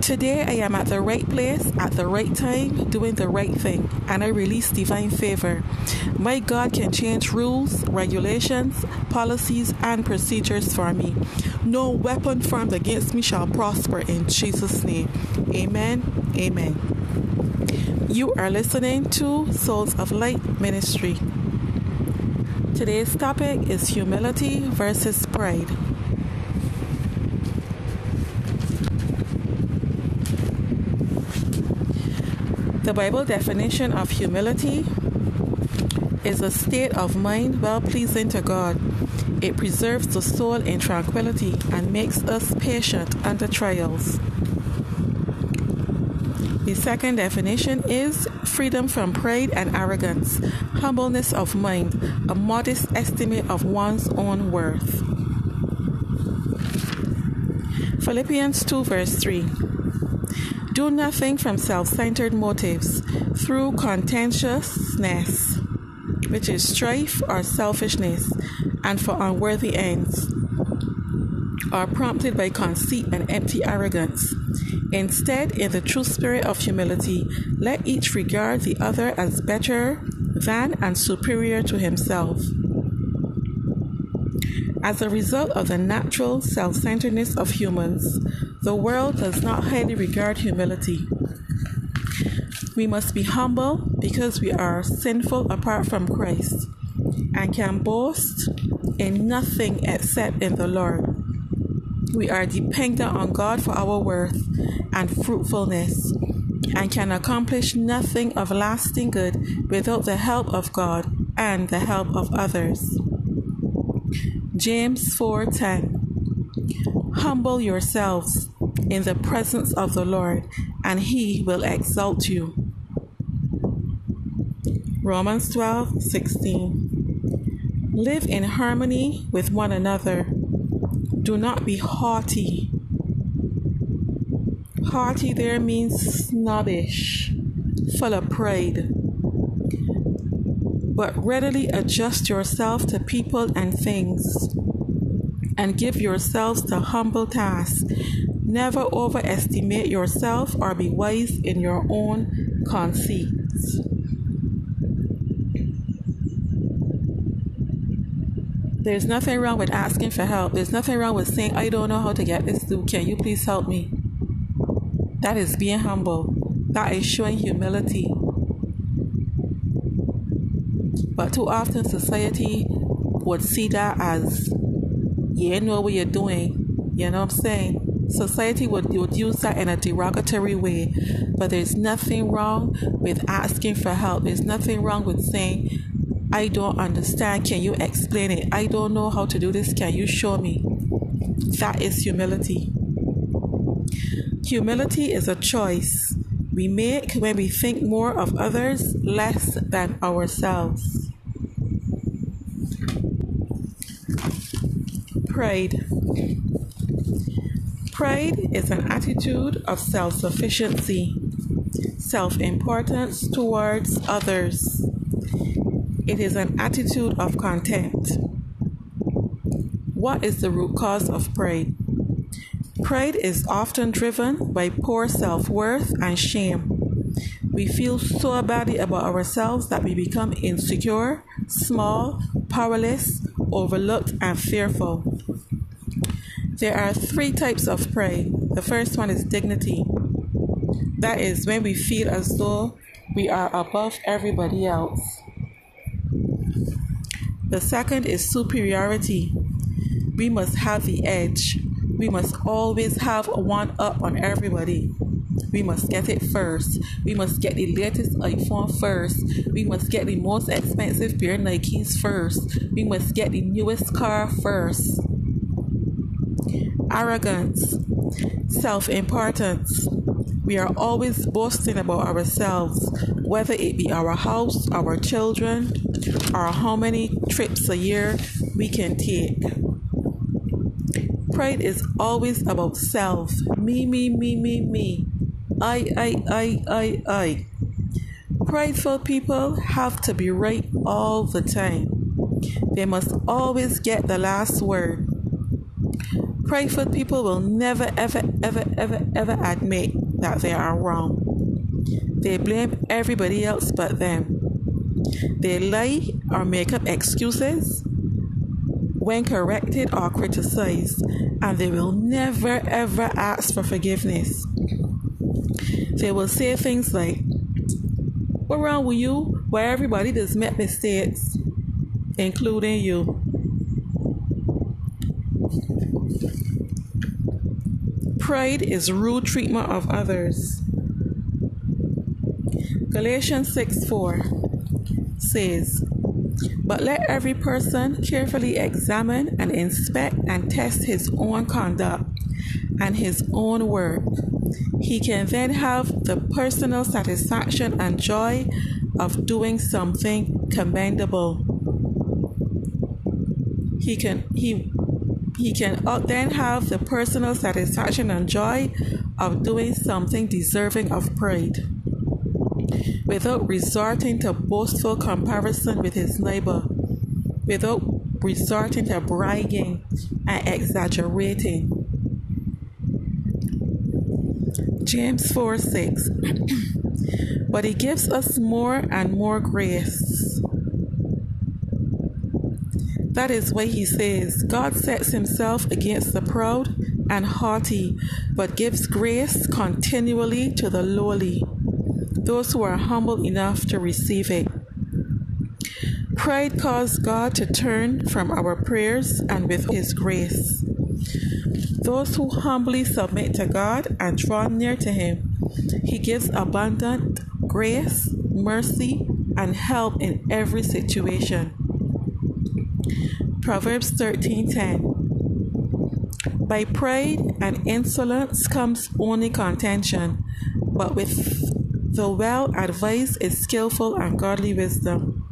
Today I am at the right place at the right time doing the right thing and I release divine favor. My God can change rules, regulations, policies, and procedures for me. No weapon formed against me shall prosper in Jesus' name. Amen. Amen. You are listening to Souls of Light Ministry. Today's topic is humility versus pride. The Bible definition of humility is a state of mind well pleasing to God. It preserves the soul in tranquility and makes us patient under trials. The second definition is freedom from pride and arrogance, humbleness of mind, a modest estimate of one's own worth. Philippians 2, verse 3. Do nothing from self centered motives through contentiousness, which is strife or selfishness, and for unworthy ends, or prompted by conceit and empty arrogance. Instead, in the true spirit of humility, let each regard the other as better than and superior to himself. As a result of the natural self centeredness of humans, the world does not highly regard humility. We must be humble because we are sinful apart from Christ and can boast in nothing except in the Lord. We are dependent on God for our worth and fruitfulness and can accomplish nothing of lasting good without the help of God and the help of others. James 4:10 Humble yourselves in the presence of the Lord and he will exalt you. Romans 12:16 Live in harmony with one another. Do not be haughty. Haughty there means snobbish, full of pride but readily adjust yourself to people and things, and give yourselves to humble tasks. Never overestimate yourself or be wise in your own conceits. There's nothing wrong with asking for help. There's nothing wrong with saying, I don't know how to get this through. Can you please help me? That is being humble. That is showing humility. But too often society would see that as you know what you're doing. You know what I'm saying? Society would, would use that in a derogatory way. But there's nothing wrong with asking for help. There's nothing wrong with saying, I don't understand. Can you explain it? I don't know how to do this. Can you show me? That is humility. Humility is a choice we make when we think more of others less than ourselves. Pride. Pride is an attitude of self sufficiency, self importance towards others. It is an attitude of contempt. What is the root cause of pride? Pride is often driven by poor self worth and shame. We feel so badly about ourselves that we become insecure, small, powerless, overlooked, and fearful. There are three types of pride. The first one is dignity. That is when we feel as though we are above everybody else. The second is superiority. We must have the edge. We must always have one up on everybody. We must get it first. We must get the latest iPhone first. We must get the most expensive pair of Nikes first. We must get the newest car first. Arrogance, self importance. We are always boasting about ourselves, whether it be our house, our children, or how many trips a year we can take. Pride is always about self. Me, me, me, me, me. I, I, I, I, I. Prideful people have to be right all the time. They must always get the last word. Prideful people will never, ever, ever, ever, ever admit that they are wrong. They blame everybody else but them. They lie or make up excuses when corrected or criticized, and they will never ever ask for forgiveness. They will say things like, What wrong with you? Where everybody does make mistakes, including you. Pride is rude treatment of others. Galatians 6 4 says, But let every person carefully examine and inspect and test his own conduct and his own work. He can then have the personal satisfaction and joy of doing something commendable. He can he he can uh, then have the personal satisfaction and joy of doing something deserving of pride without resorting to boastful comparison with his neighbor, without resorting to bragging and exaggerating. James 4 6. but he gives us more and more grace. That is why he says, God sets himself against the proud and haughty, but gives grace continually to the lowly those who are humble enough to receive it. Pride caused God to turn from our prayers and with His grace. Those who humbly submit to God and draw near to Him, He gives abundant grace, mercy, and help in every situation. Proverbs 13:10 By pride and insolence comes only contention, but with the well advised is skillful and godly wisdom.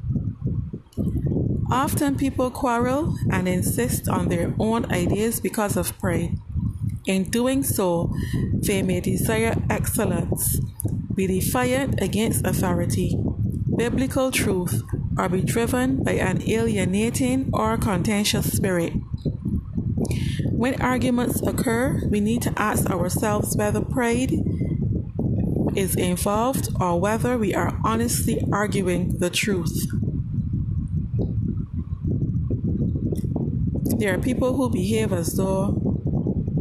Often people quarrel and insist on their own ideas because of pride. In doing so, they may desire excellence, be defiant against authority, biblical truth, or be driven by an alienating or contentious spirit. When arguments occur, we need to ask ourselves whether pride is involved or whether we are honestly arguing the truth. There are people who behave as though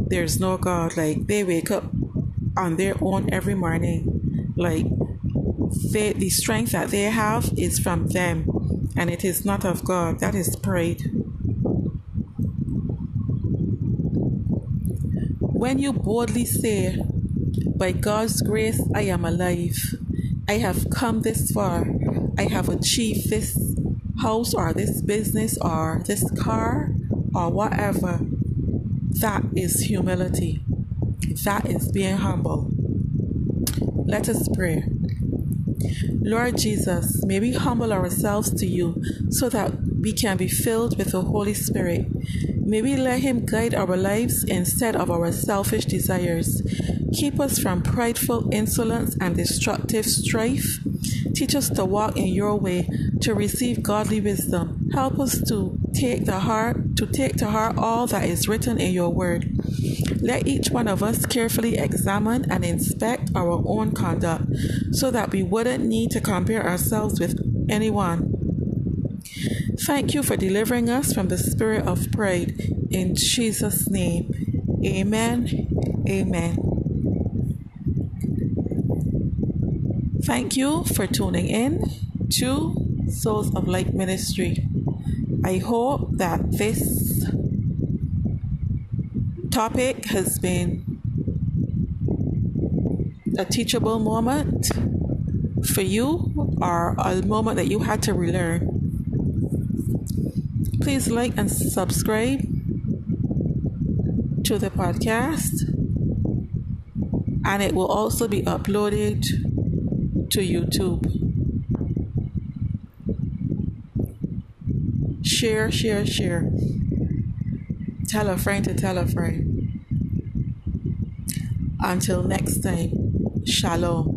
there's no God, like they wake up on their own every morning, like they, the strength that they have is from them and it is not of God. That is pride. When you boldly say, by God's grace, I am alive. I have come this far. I have achieved this house or this business or this car or whatever. That is humility. That is being humble. Let us pray. Lord Jesus, may we humble ourselves to you so that we can be filled with the Holy Spirit. May we let Him guide our lives instead of our selfish desires. Keep us from prideful insolence and destructive strife. Teach us to walk in your way, to receive godly wisdom. Help us to take the heart, to take to heart all that is written in your word. Let each one of us carefully examine and inspect our own conduct so that we wouldn't need to compare ourselves with anyone. Thank you for delivering us from the spirit of pride. In Jesus' name, amen. Amen. Thank you for tuning in to Souls of Light Ministry. I hope that this topic has been a teachable moment for you or a moment that you had to relearn. Please like and subscribe to the podcast, and it will also be uploaded to YouTube. Share, share, share. Tell a friend to tell a friend. Until next time, Shalom.